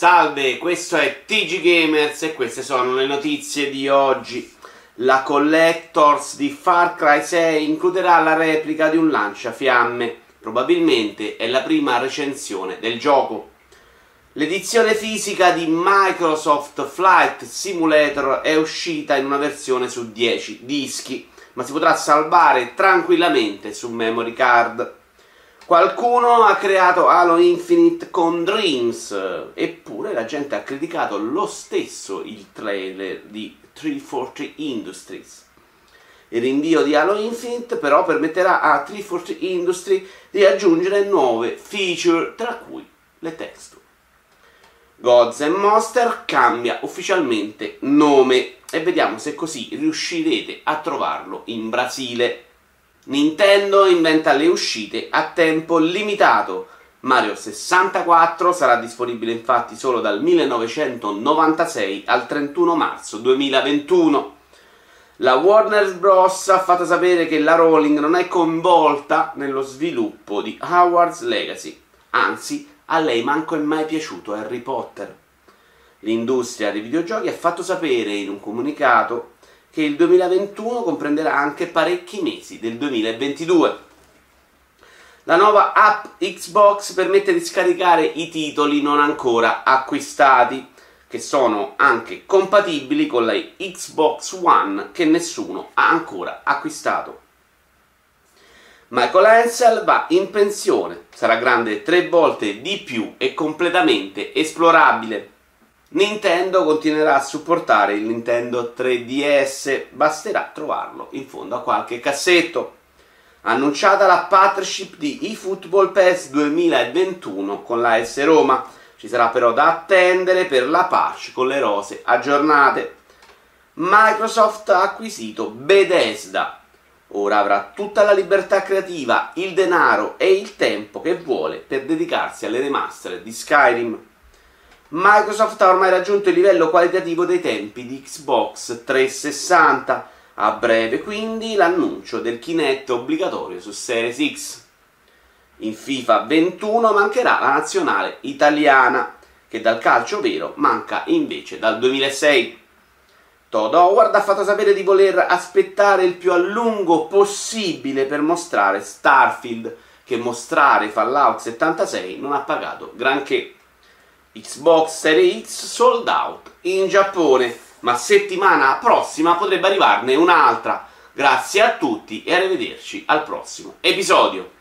Salve, questo è TG Gamers e queste sono le notizie di oggi. La Collectors di Far Cry 6 includerà la replica di un lanciafiamme. Probabilmente è la prima recensione del gioco. L'edizione fisica di Microsoft Flight Simulator è uscita in una versione su 10 dischi, ma si potrà salvare tranquillamente su memory card. Qualcuno ha creato Halo Infinite con Dreams, eppure la gente ha criticato lo stesso il trailer di 340 Industries. Il rinvio di Halo Infinite però permetterà a 340 Industries di aggiungere nuove feature, tra cui le texture. Gods and Monster cambia ufficialmente nome e vediamo se così riuscirete a trovarlo in Brasile. Nintendo inventa le uscite a tempo limitato. Mario 64 sarà disponibile infatti solo dal 1996 al 31 marzo 2021. La Warner Bros. ha fatto sapere che la Rowling non è coinvolta nello sviluppo di Howard's Legacy, anzi a lei manco è mai piaciuto Harry Potter. L'industria dei videogiochi ha fatto sapere in un comunicato che il 2021 comprenderà anche parecchi mesi del 2022. La nuova app Xbox permette di scaricare i titoli non ancora acquistati, che sono anche compatibili con la Xbox One che nessuno ha ancora acquistato. Michael Ansel va in pensione, sarà grande tre volte di più e completamente esplorabile. Nintendo continuerà a supportare il Nintendo 3DS, basterà trovarlo in fondo a qualche cassetto. Annunciata la partnership di eFootball Pass 2021 con la S Roma, ci sarà però da attendere per la patch con le rose aggiornate. Microsoft ha acquisito Bethesda, ora avrà tutta la libertà creativa, il denaro e il tempo che vuole per dedicarsi alle remaster di Skyrim. Microsoft ha ormai raggiunto il livello qualitativo dei tempi di Xbox 360, a breve quindi l'annuncio del Kinect obbligatorio su Series X. In FIFA 21 mancherà la nazionale italiana, che dal calcio vero manca invece dal 2006. Todd Howard ha fatto sapere di voler aspettare il più a lungo possibile per mostrare Starfield, che mostrare Fallout 76 non ha pagato granché. Xbox Series X sold out in Giappone, ma settimana prossima potrebbe arrivarne un'altra. Grazie a tutti e arrivederci al prossimo episodio.